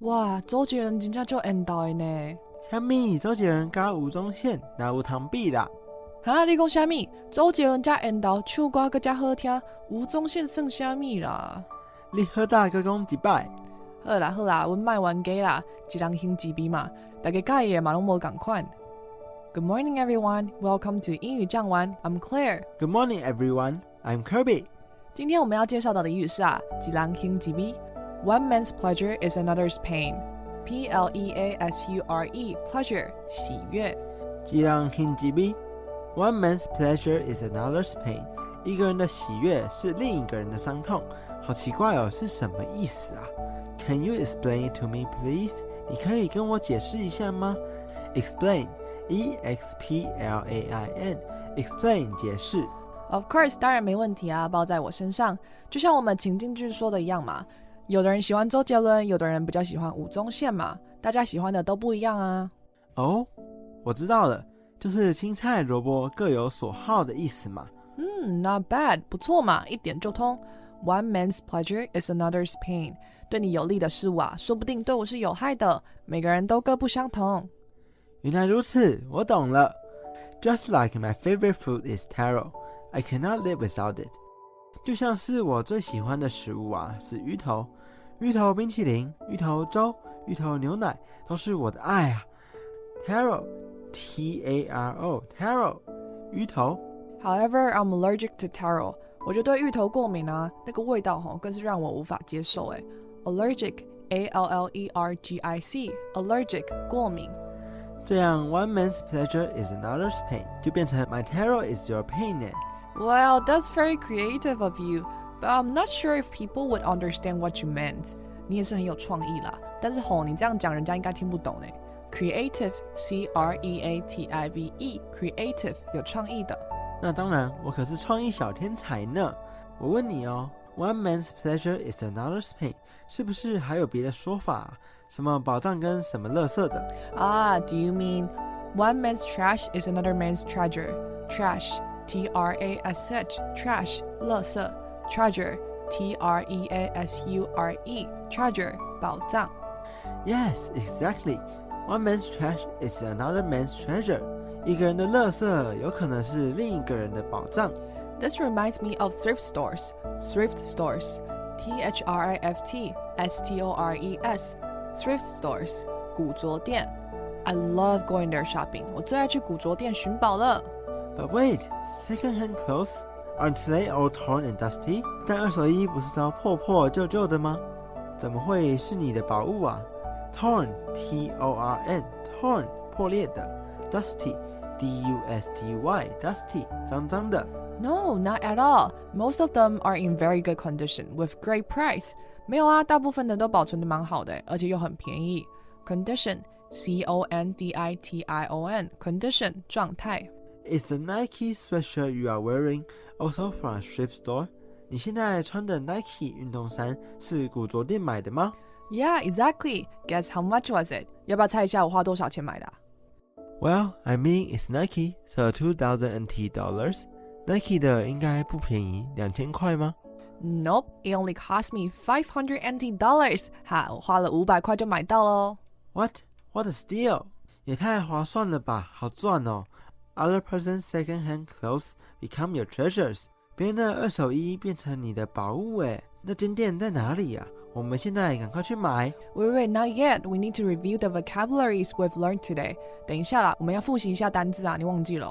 哇，周杰伦真正就演到的呢。虾米？周杰伦加吴宗宪，哪有通比啦？哈，你讲虾米？周杰伦加演到唱歌更加好听，吴宗宪算虾米啦？你好大个讲一摆。好啦好啦，阮卖完鸡啦，一人兴一边嘛，大家介意的嘛拢无共款。Good morning, everyone. Welcome to 英语讲完。I'm Claire. Good morning, everyone. I'm Kirby. 今天我们要介绍到的英语是啊，一人兴一笔。One man's pleasure is another's pain. P L E A S U R E pleasure 喜悦。一人兴一味。One man's pleasure is another's pain. 一个人的喜悦是另一个人的伤痛。好奇怪哦，是什么意思啊？Can you explain to me, please? 你可以跟我解释一下吗？Explain, E X P L A I N. Explain 解释。Of course，当然没问题啊，包在我身上。就像我们情境剧说的一样嘛。 有的人喜欢周杰伦，有的人比较喜欢吴宗宪嘛，大家喜欢的都不一样啊。哦，我知道了，就是青菜萝卜各有所好的意思嘛。嗯，Not bad，不错嘛，一点就通。One man's pleasure is another's pain。对你有利的事物啊，说不定对我是有害的。每个人都各不相同。原来如此，我懂了。Just like my favorite food is taro, I cannot live without it。就像是我最喜欢的食物啊，是鱼头。芋头冰淇淋、芋头粥、芋头牛奶都是我的爱啊！Taro，T A R O，Taro，芋头。However, I'm allergic to taro。我就对芋头过敏啊，那个味道哈更是让我无法接受哎。Allergic，A L L E R G I C，allergic 过敏。这样，one man's pleasure is another's pain，就变成 my taro is your pain 呢。Well, that's very creative of you. But I'm not sure if people would understand what you meant. 你也是很有创意啦，但是吼，你这样讲，人家应该听不懂呢。Creative, C R E A T I V E, creative 有创意的。那当然，我可是创意小天才呢。我问你哦，One man's pleasure is another's pain，是不是还有别的说法？什么宝藏跟什么垃圾的？啊，Do you mean one man's trash is another man's treasure? Trash, T R A S H, trash 垃圾。 treasure, T R E A S U R E, treasure, 宝藏。Yes, exactly. One man's trash is another man's treasure. 一个人的垃圾有可能是另一个人的宝藏。This reminds me of thrift stores. Thrift stores, T H R I F T S T O R E S, thrift stores, 古着店。I love going there shopping. 我最爱去古着店寻宝了。But wait, second-hand clothes Aren't they all torn and dusty？但二手衣不是都破破旧旧的吗？怎么会是你的宝物啊？Torn，T O R N，torn，破裂的；dusty，D U S T Y，dusty，脏脏的。No, not at all. Most of them are in very good condition with great price. 没有啊，大部分的都保存的蛮好的，而且又很便宜。Condition, C O N D I T I O N，condition 状态。 Is the Nike sweatshirt you are wearing also from a thrift store？你现在穿的 Nike 运动衫是古着店买的吗？Yeah, exactly. Guess how much was it？要不要猜一下我花多少钱买的？Well, I mean it's Nike, so two thousand NT dollars. Nike 的应该不便宜，两千块吗？Nope, it only cost me five hundred NT dollars. 哈，我花了五百块就买到喽。What? What a steal! 也太划算了吧，好赚哦 ！Other person's second-hand clothes become your treasures. 别人的二手衣变成你的宝物哎，那间店在哪里呀？我们现在赶快去买。Wait, wait, not yet. We need to review the vocabularies we've learned today. 等一下啦，我们要复习一下单字啊，你忘记了？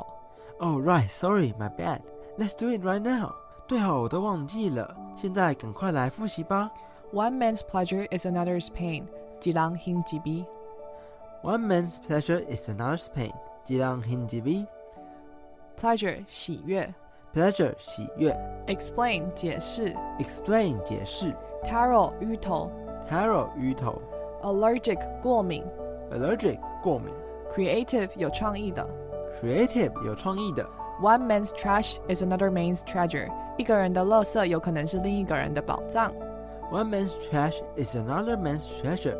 Oh, right, sorry, my bad. Let's do it right now. 对好，我都忘记了，现在赶快来复习吧。One man's pleasure is another's pain. 一人行一悲。One man's pleasure is another's pain. 一人行一悲。 Pleasure 喜悦。Pleasure 喜悦。Explain 解释。Explain 解释。Taro 芋头。Taro 芋头。Allergic 过敏。Allergic 过敏。Creative 有创意的。Creative 有创意的。One man's trash is another man's treasure. 一个人的垃圾有可能是另一个人的宝藏。One man's trash is another man's treasure.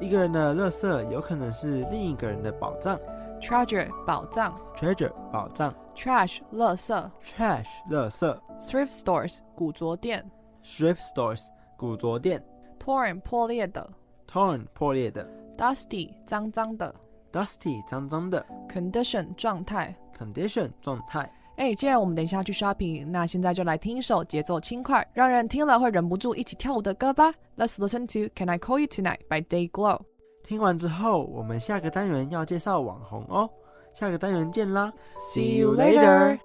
一个人的垃圾有可能是另一个人的宝藏。 Treasure 宝藏。Treasure 宝藏。Trash 垃圾。Trash 垃圾。Thrift stores 古着店。Thrift stores 古着店。Torn 破裂的。Torn 破裂的。Dusty 脏脏的。Dusty 脏脏的。Condition 状态。Condition 状态。哎，既然我们等一下去 shopping，那现在就来听一首节奏轻快、让人听了会忍不住一起跳舞的歌吧。Let's listen to "Can I Call You Tonight" by Day Glow。听完之后，我们下个单元要介绍网红哦。下个单元见啦！See you later。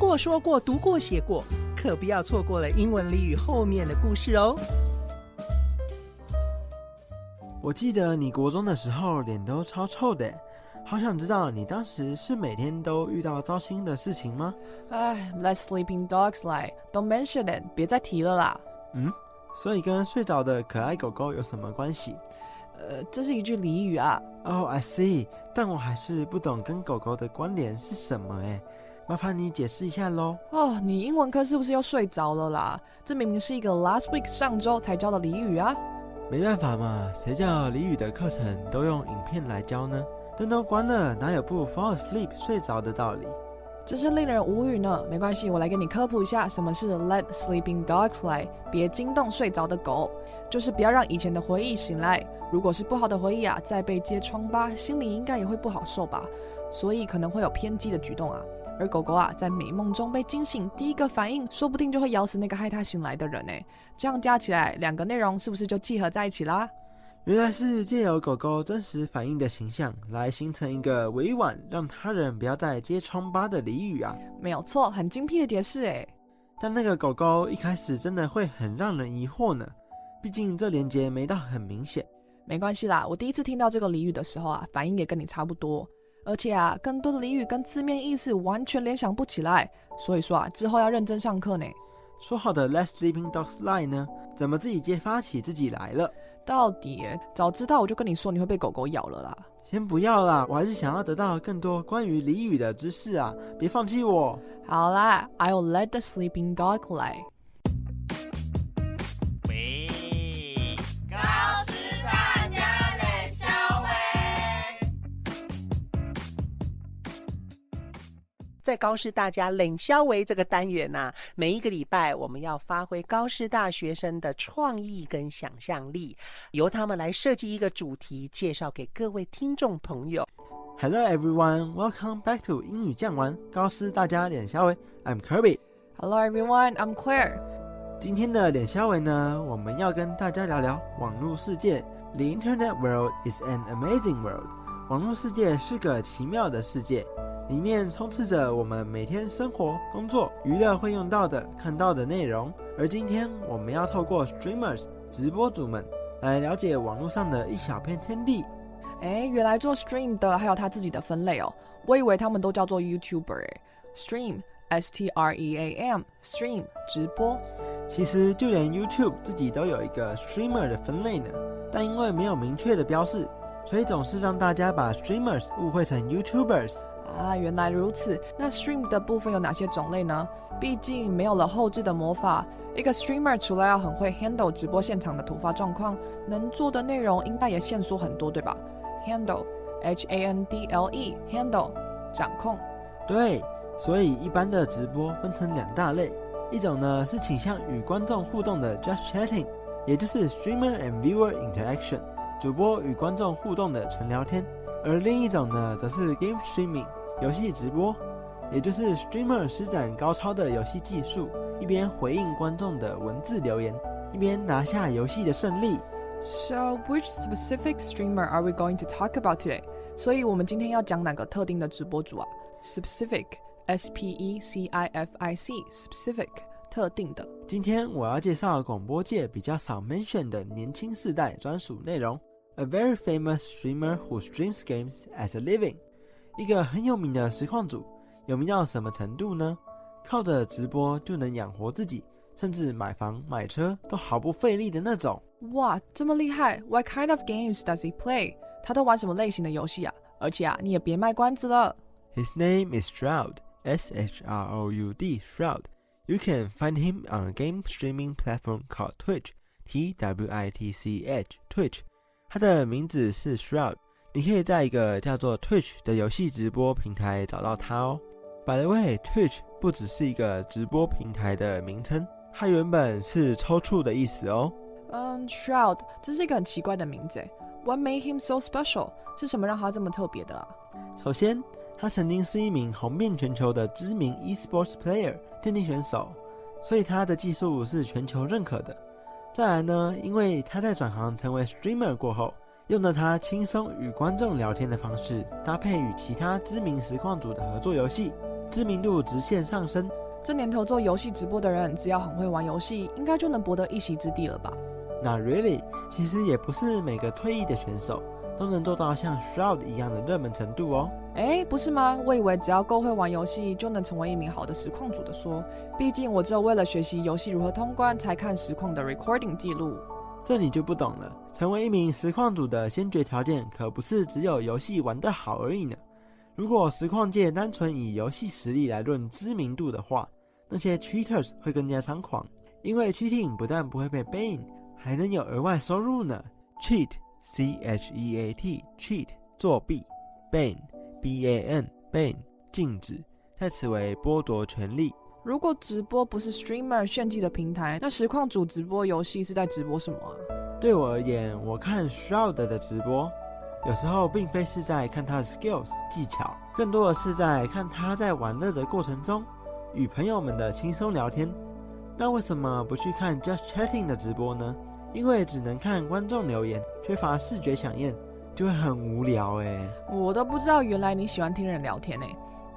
过、说过、读过、写过，可不要错过了英文俚语后面的故事哦。我记得你国中的时候脸都超臭的，好想知道你当时是每天都遇到糟心的事情吗？哎，Let sleeping dogs lie. Don't mention it. 别再提了啦。嗯，所以跟睡着的可爱狗狗有什么关系？呃，这是一句俚语啊。Oh, I see. 但我还是不懂跟狗狗的关联是什么哎。麻烦你解释一下喽。哦，你英文课是不是又睡着了啦？这明明是一个 last week 上周才教的俚语啊。没办法嘛，谁叫俚语的课程都用影片来教呢？灯都关了，哪有不 fall asleep 睡着的道理？真是令人无语呢。没关系，我来给你科普一下，什么是 let sleeping dogs lie，别惊动睡着的狗，就是不要让以前的回忆醒来。如果是不好的回忆啊，再被揭疮疤，心里应该也会不好受吧。所以可能会有偏激的举动啊。而狗狗啊，在美梦中被惊醒，第一个反应说不定就会咬死那个害它醒来的人呢。这样加起来，两个内容是不是就契合在一起啦？原来是借由狗狗真实反应的形象，来形成一个委婉让他人不要再揭疮疤的俚语啊。没有错，很精辟的解释哎。但那个狗狗一开始真的会很让人疑惑呢，毕竟这连接没到很明显。没关系啦，我第一次听到这个俚语的时候啊，反应也跟你差不多。而且啊，更多的俚语跟字面意思完全联想不起来，所以说啊，之后要认真上课呢。说好的 Let sleeping dogs lie 呢？怎么自己揭发起自己来了？到底早知道我就跟你说你会被狗狗咬了啦。先不要啦，我还是想要得到更多关于俚语的知识啊！别放弃我。好啦，I'll let the sleeping dog lie。在高师大家冷消维这个单元呐，每一个礼拜我们要发挥高师大学生的创意跟想象力，由他们来设计一个主题，介绍给各位听众朋友。Hello everyone, welcome back to 英语讲完高师大家脸消维。I'm Kirby. Hello everyone, I'm Claire. 今天的脸消维呢，我们要跟大家聊聊网络世界。The Internet world is an amazing world. 网络世界是个奇妙的世界。里面充斥着我们每天生活、工作、娱乐会用到的、看到的内容。而今天我们要透过 streamers 直播主们来了解网络上的一小片天地。哎，原来做 stream 的还有他自己的分类哦，我以为他们都叫做 YouTuber 哎，stream S T R E A M stream 直播。其实就连 YouTube 自己都有一个 streamer 的分类呢，但因为没有明确的标示，所以总是让大家把 streamers 误会成 YouTubers。啊，原来如此。那 stream 的部分有哪些种类呢？毕竟没有了后置的魔法，一个 streamer 除了要很会 handle 直播现场的突发状况，能做的内容应该也限缩很多，对吧？handle，H A N D L E，handle，掌控。对，所以一般的直播分成两大类，一种呢是倾向与观众互动的 just chatting，也就是 streamer and viewer interaction，主播与观众互动的纯聊天；而另一种呢则是 game streaming。游戏直播，也就是 streamer 施展高超的游戏技术，一边回应观众的文字留言，一边拿下游戏的胜利。So which specific streamer are we going to talk about today？所以我们今天要讲哪个特定的直播主啊？Specific，S P E C I F I C，specific，特定的。今天我要介绍广播界比较少 mention 的年轻世代专属内容。A very famous streamer who streams games as a living。一个很有名的实况主，有名到什么程度呢？靠着直播就能养活自己，甚至买房买车都毫不费力的那种。哇，这么厉害！What kind of games does he play？他都玩什么类型的游戏啊？而且啊，你也别卖关子了。 His name is Shroud, S H R O U D, Shroud. You can find him on a game streaming platform called Twitch, T W I T C H, Twitch. 他的名字是 Shroud，你可以在一个叫做 Twitch 的游戏直播平台找到他哦。By the way, Twitch 不只是一个直播平台的名称，它原本是抽搐的意思哦。嗯，Shroud，这是一个很奇怪的名字诶。What made him so special？是什么让他这么特别的啊？首先，他曾经是一名红遍全球的知名 esports player 电竞选手，所以他的技术是全球认可的。再来呢，因为他在转行成为 streamer 过后，用了他轻松与观众聊天的方式，搭配与其他知名实况组的合作游戏，知名度直线上升。这年头做游戏直播的人，只要很会玩游戏，应该就能博得一席之地了吧？那 really，其实也不是每个退役的选手都能做到像 Shroud 一样的热门程度哦。哎，不是吗？我以为只要够会玩游戏，就能成为一名好的实况主的说。毕竟我只有为了学习游戏如何通关，才看实况的 recording 记录。这你就不懂了。成为一名实况主的先决条件，可不是只有游戏玩得好而已呢。如果实况界单纯以游戏实力来论知名度的话，那些 cheaters 会更加猖狂，因为 cheating 不但不会被 ban，还能有额外收入呢。cheat，c h e a t，cheat 作弊，ban。B A N ban 禁止，在此为剥夺权利。如果直播不是 streamer 炫技的平台，那实况主直播游戏是在直播什么啊？对我而言，我看 Shroud 的直播，有时候并非是在看他的 skills 技巧，更多的是在看他在玩乐的过程中与朋友们的轻松聊天。那为什么不去看 Just Chatting 的直播呢？因为只能看观众留言，缺乏视觉响应。就会很无聊哎，我都不知道原来你喜欢听人聊天哎，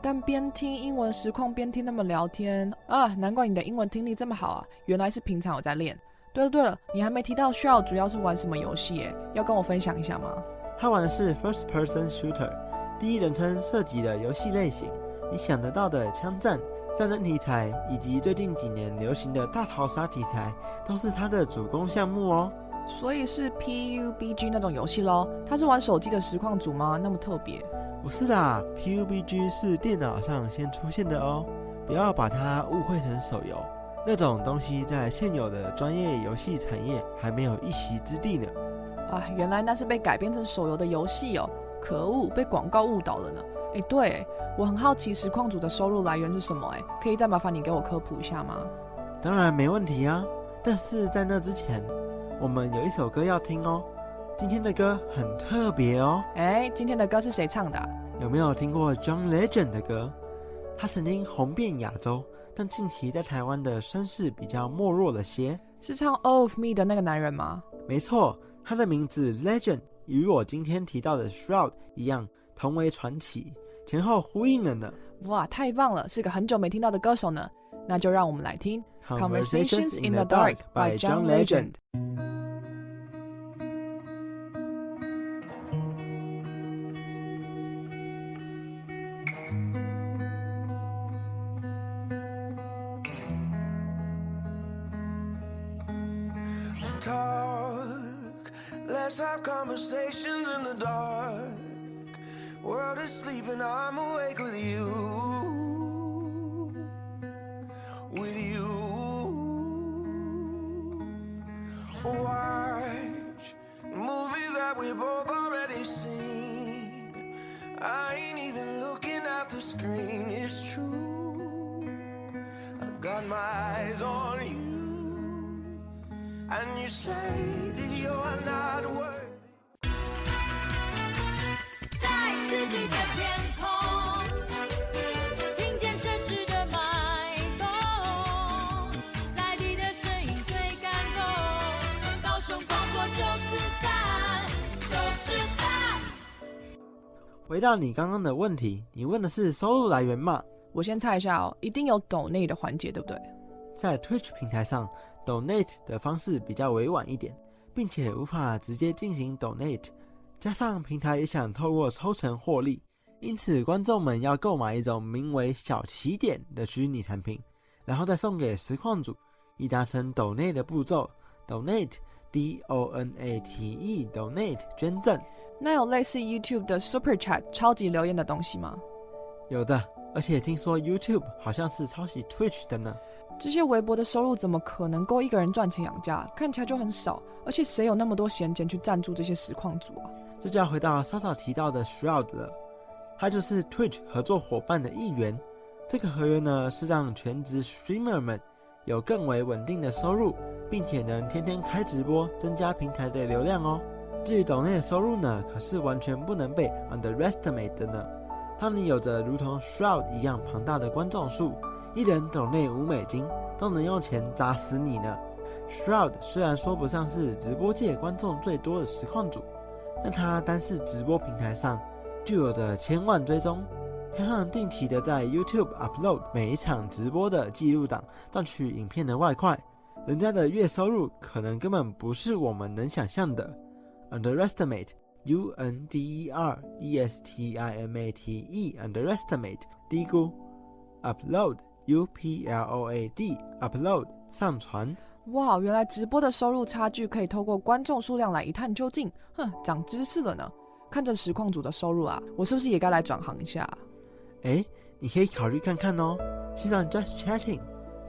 但边听英文实况边听他们聊天啊，难怪你的英文听力这么好啊，原来是平常有在练。对了对了，你还没提到需要主要是玩什么游戏哎，要跟我分享一下吗？他玩的是 First Person Shooter，第一人称射击的游戏类型，你想得到的枪战、战争题材以及最近几年流行的大逃杀题材，都是他的主攻项目哦。所以是 PUBG 那种游戏喽？他是玩手机的实况组吗？那么特别？不是的，PUBG 是电脑上先出现的哦，不要把它误会成手游。那种东西在现有的专业游戏产业还没有一席之地呢。啊，原来那是被改编成手游的游戏哦！可恶，被广告误导了呢。哎，对，我很好奇实况组的收入来源是什么？哎，可以再麻烦你给我科普一下吗？当然没问题啊，但是在那之前。我们有一首歌要听哦，今天的歌很特别哦。哎，今天的歌是谁唱的？有没有听过 John Legend 的歌？他曾经红遍亚洲，但近期在台湾的声势比较没落了些。是唱 All of Me 的那个男人吗？没错，他的名字 Legend 与我今天提到的 Shroud 一样，同为传奇，前后呼应了呢。哇，太棒了，是个很久没听到的歌手呢。那就让我们来听 Conversations in the Dark by John Legend。Conversations in the dark. World is sleeping, I'm awake with you. With you. Watch movies that we both already seen. I ain't even looking at the screen, it's true. I got my eyes on you. And you say that you're not worthy. 回到你刚刚的问题，你问的是收入来源吗？我先猜一下哦，一定有抖内的环节，对不对？在 Twitch 平台上，donate 的方式比较委婉一点，并且无法直接进行 donate。加上平台也想透过抽成获利，因此观众们要购买一种名为“小起点”的虚拟产品，然后再送给实况组，以达成 donate 的步骤。donate，d o n a t e，donate 捐赠。那有类似 YouTube 的 Super Chat 超级留言的东西吗？有的，而且听说 YouTube 好像是抄袭 Twitch 的呢。这些微薄的收入怎么可能够一个人赚钱养家？看起来就很少，而且谁有那么多闲钱去赞助这些实况组啊？这就要回到稍早提到的 Shroud 了，他就是 Twitch 合作伙伴的一员。这个合约呢，是让全职 Streamer 们有更为稳定的收入，并且能天天开直播，增加平台的流量哦。至于抖内的收入呢，可是完全不能被 underestimate 的呢。当你有着如同 Shroud 一样庞大的观众数，一人抖内五美金，都能用钱砸死你呢。Shroud 虽然说不上是直播界观众最多的实况组，但他单是直播平台上就有着千万追踪，加上定期的在 YouTube upload 每一场直播的记录档，赚取影片的外快，人家的月收入可能根本不是我们能想象的。Underestimate U N D E R E S T I M A T E underestimate 低估，upload U P L O A D upload 上传。哇，原来直播的收入差距可以透过观众数量来一探究竟。哼，长知识了呢。看着实况组的收入啊，我是不是也该来转行一下？哎，你可以考虑看看哦，去上 Just Chatting，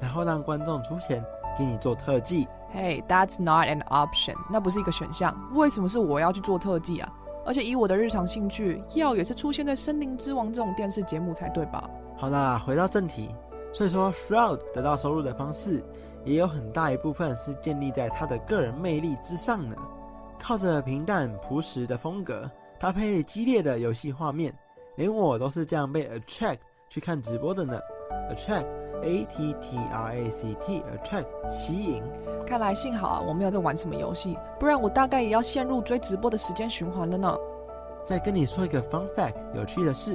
然后让观众出钱给你做特技。Hey, that's not an option，那不是一个选项。为什么是我要去做特技啊？而且以我的日常兴趣，要也是出现在《森林之王》这种电视节目才对吧？好啦，回到正题，所以说 Shroud 得到收入的方式，也有很大一部分是建立在他的个人魅力之上呢。靠着平淡朴实的风格，搭配激烈的游戏画面，连我都是这样被 attract 去看直播的呢。Attract A T T R A C T attract 吸引。看来幸好啊，我没有在玩什么游戏，不然我大概也要陷入追直播的时间循环了呢。再跟你说一个 fun fact，有趣的是，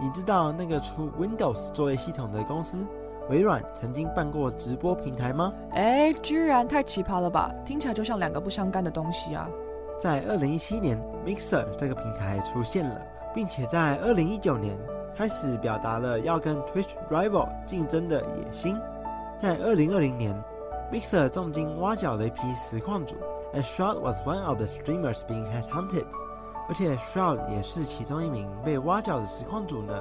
你知道那个出 Windows 作业系统的公司微软曾经办过直播平台吗？哎，居然太奇葩了吧！听起来就像两个不相干的东西啊。在二零一七年，Mixer 这个平台出现了，并且在二零一九年开始表达了要跟 Twitch rival 竞争的野心。在二零二零年，Mixer 重金挖角了一批实况主，and Shroud was one of the streamers being headhunted。而且 Shroud 也是其中一名被挖角的实况主呢。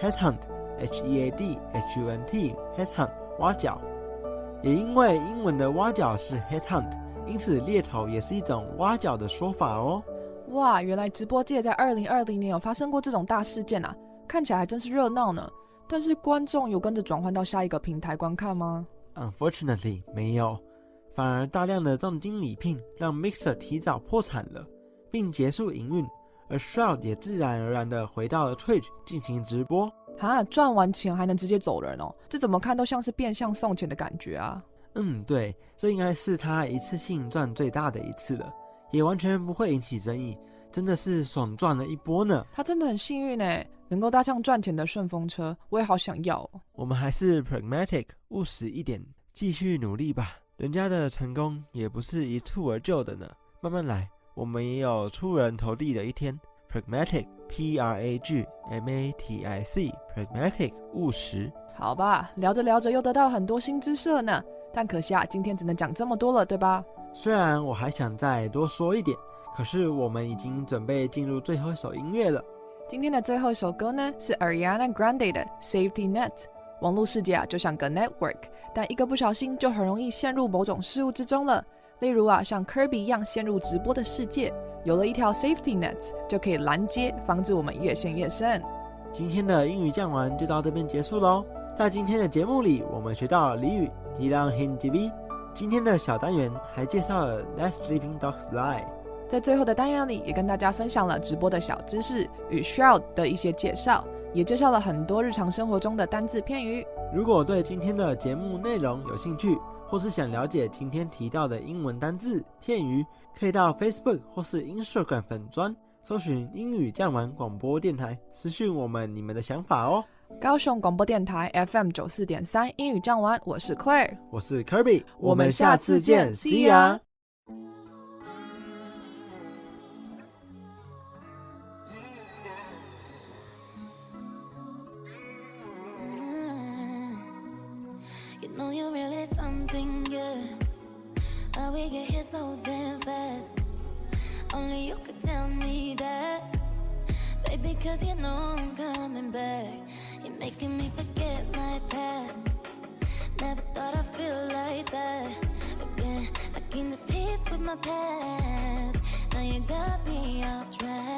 Headhunt，H E A D H U N T，Headhunt 挖角。也因为英文的挖角是 Headhunt，因此猎头也是一种挖角的说法哦。哇，原来直播界在二零二零年有发生过这种大事件啊！看起来还真是热闹呢。但是观众有跟着转换到下一个平台观看吗？Unfortunately，没有，反而大量的重金礼聘让 Mixer 提早破产了，并结束营运，而 Shroud 也自然而然的回到了 Twitch 进行直播。哈，赚完钱还能直接走人哦？这怎么看都像是变相送钱的感觉啊！嗯，对，这应该是他一次性赚最大的一次了，也完全不会引起争议，真的是爽赚了一波呢。他真的很幸运呢，能够搭上赚钱的顺风车，我也好想要哦。我们还是 pragmatic 务实一点，继续努力吧。人家的成功也不是一蹴而就的呢，慢慢来，我们也有出人头地的一天。pragmatic P R A G M A T I C pragmatic 务实。好吧，聊着聊着又得到很多新知识了呢。但可惜啊，今天只能讲这么多了，对吧？虽然我还想再多说一点，可是我们已经准备进入最后一首音乐了。今天的最后一首歌呢，是 Ariana Grande 的《Safety Net》。网络世界啊，就像个 network，但一个不小心就很容易陷入某种事物之中了。例如啊，像 Kirby 一样陷入直播的世界，有了一条 safety net 就可以拦截，防止我们越陷越深。今天的英语讲完就到这边结束喽。在今天的节目里，我们学到了俚语“吉浪 hindi”。今天的小单元还介绍了 “Let sleeping dogs lie”。在最后的单元里，也跟大家分享了直播的小知识与 shroud 的一些介绍。也介绍了很多日常生活中的单字片语。如果对今天的节目内容有兴趣，或是想了解今天提到的英文单字片语，可以到 Facebook 或是 Instagram 粉专搜寻“英语酱玩广播电台”，私讯我们你们的想法哦。高雄广播电台 FM 九四点三，英语酱玩，我是 Claire，我是 Kirby，我们下次见，See ya。How we get here so damn fast. Only you could tell me that. Baby, cause you know I'm coming back. You're making me forget my past. Never thought I'd feel like that. Again, I came to peace with my past. Now you got me off track.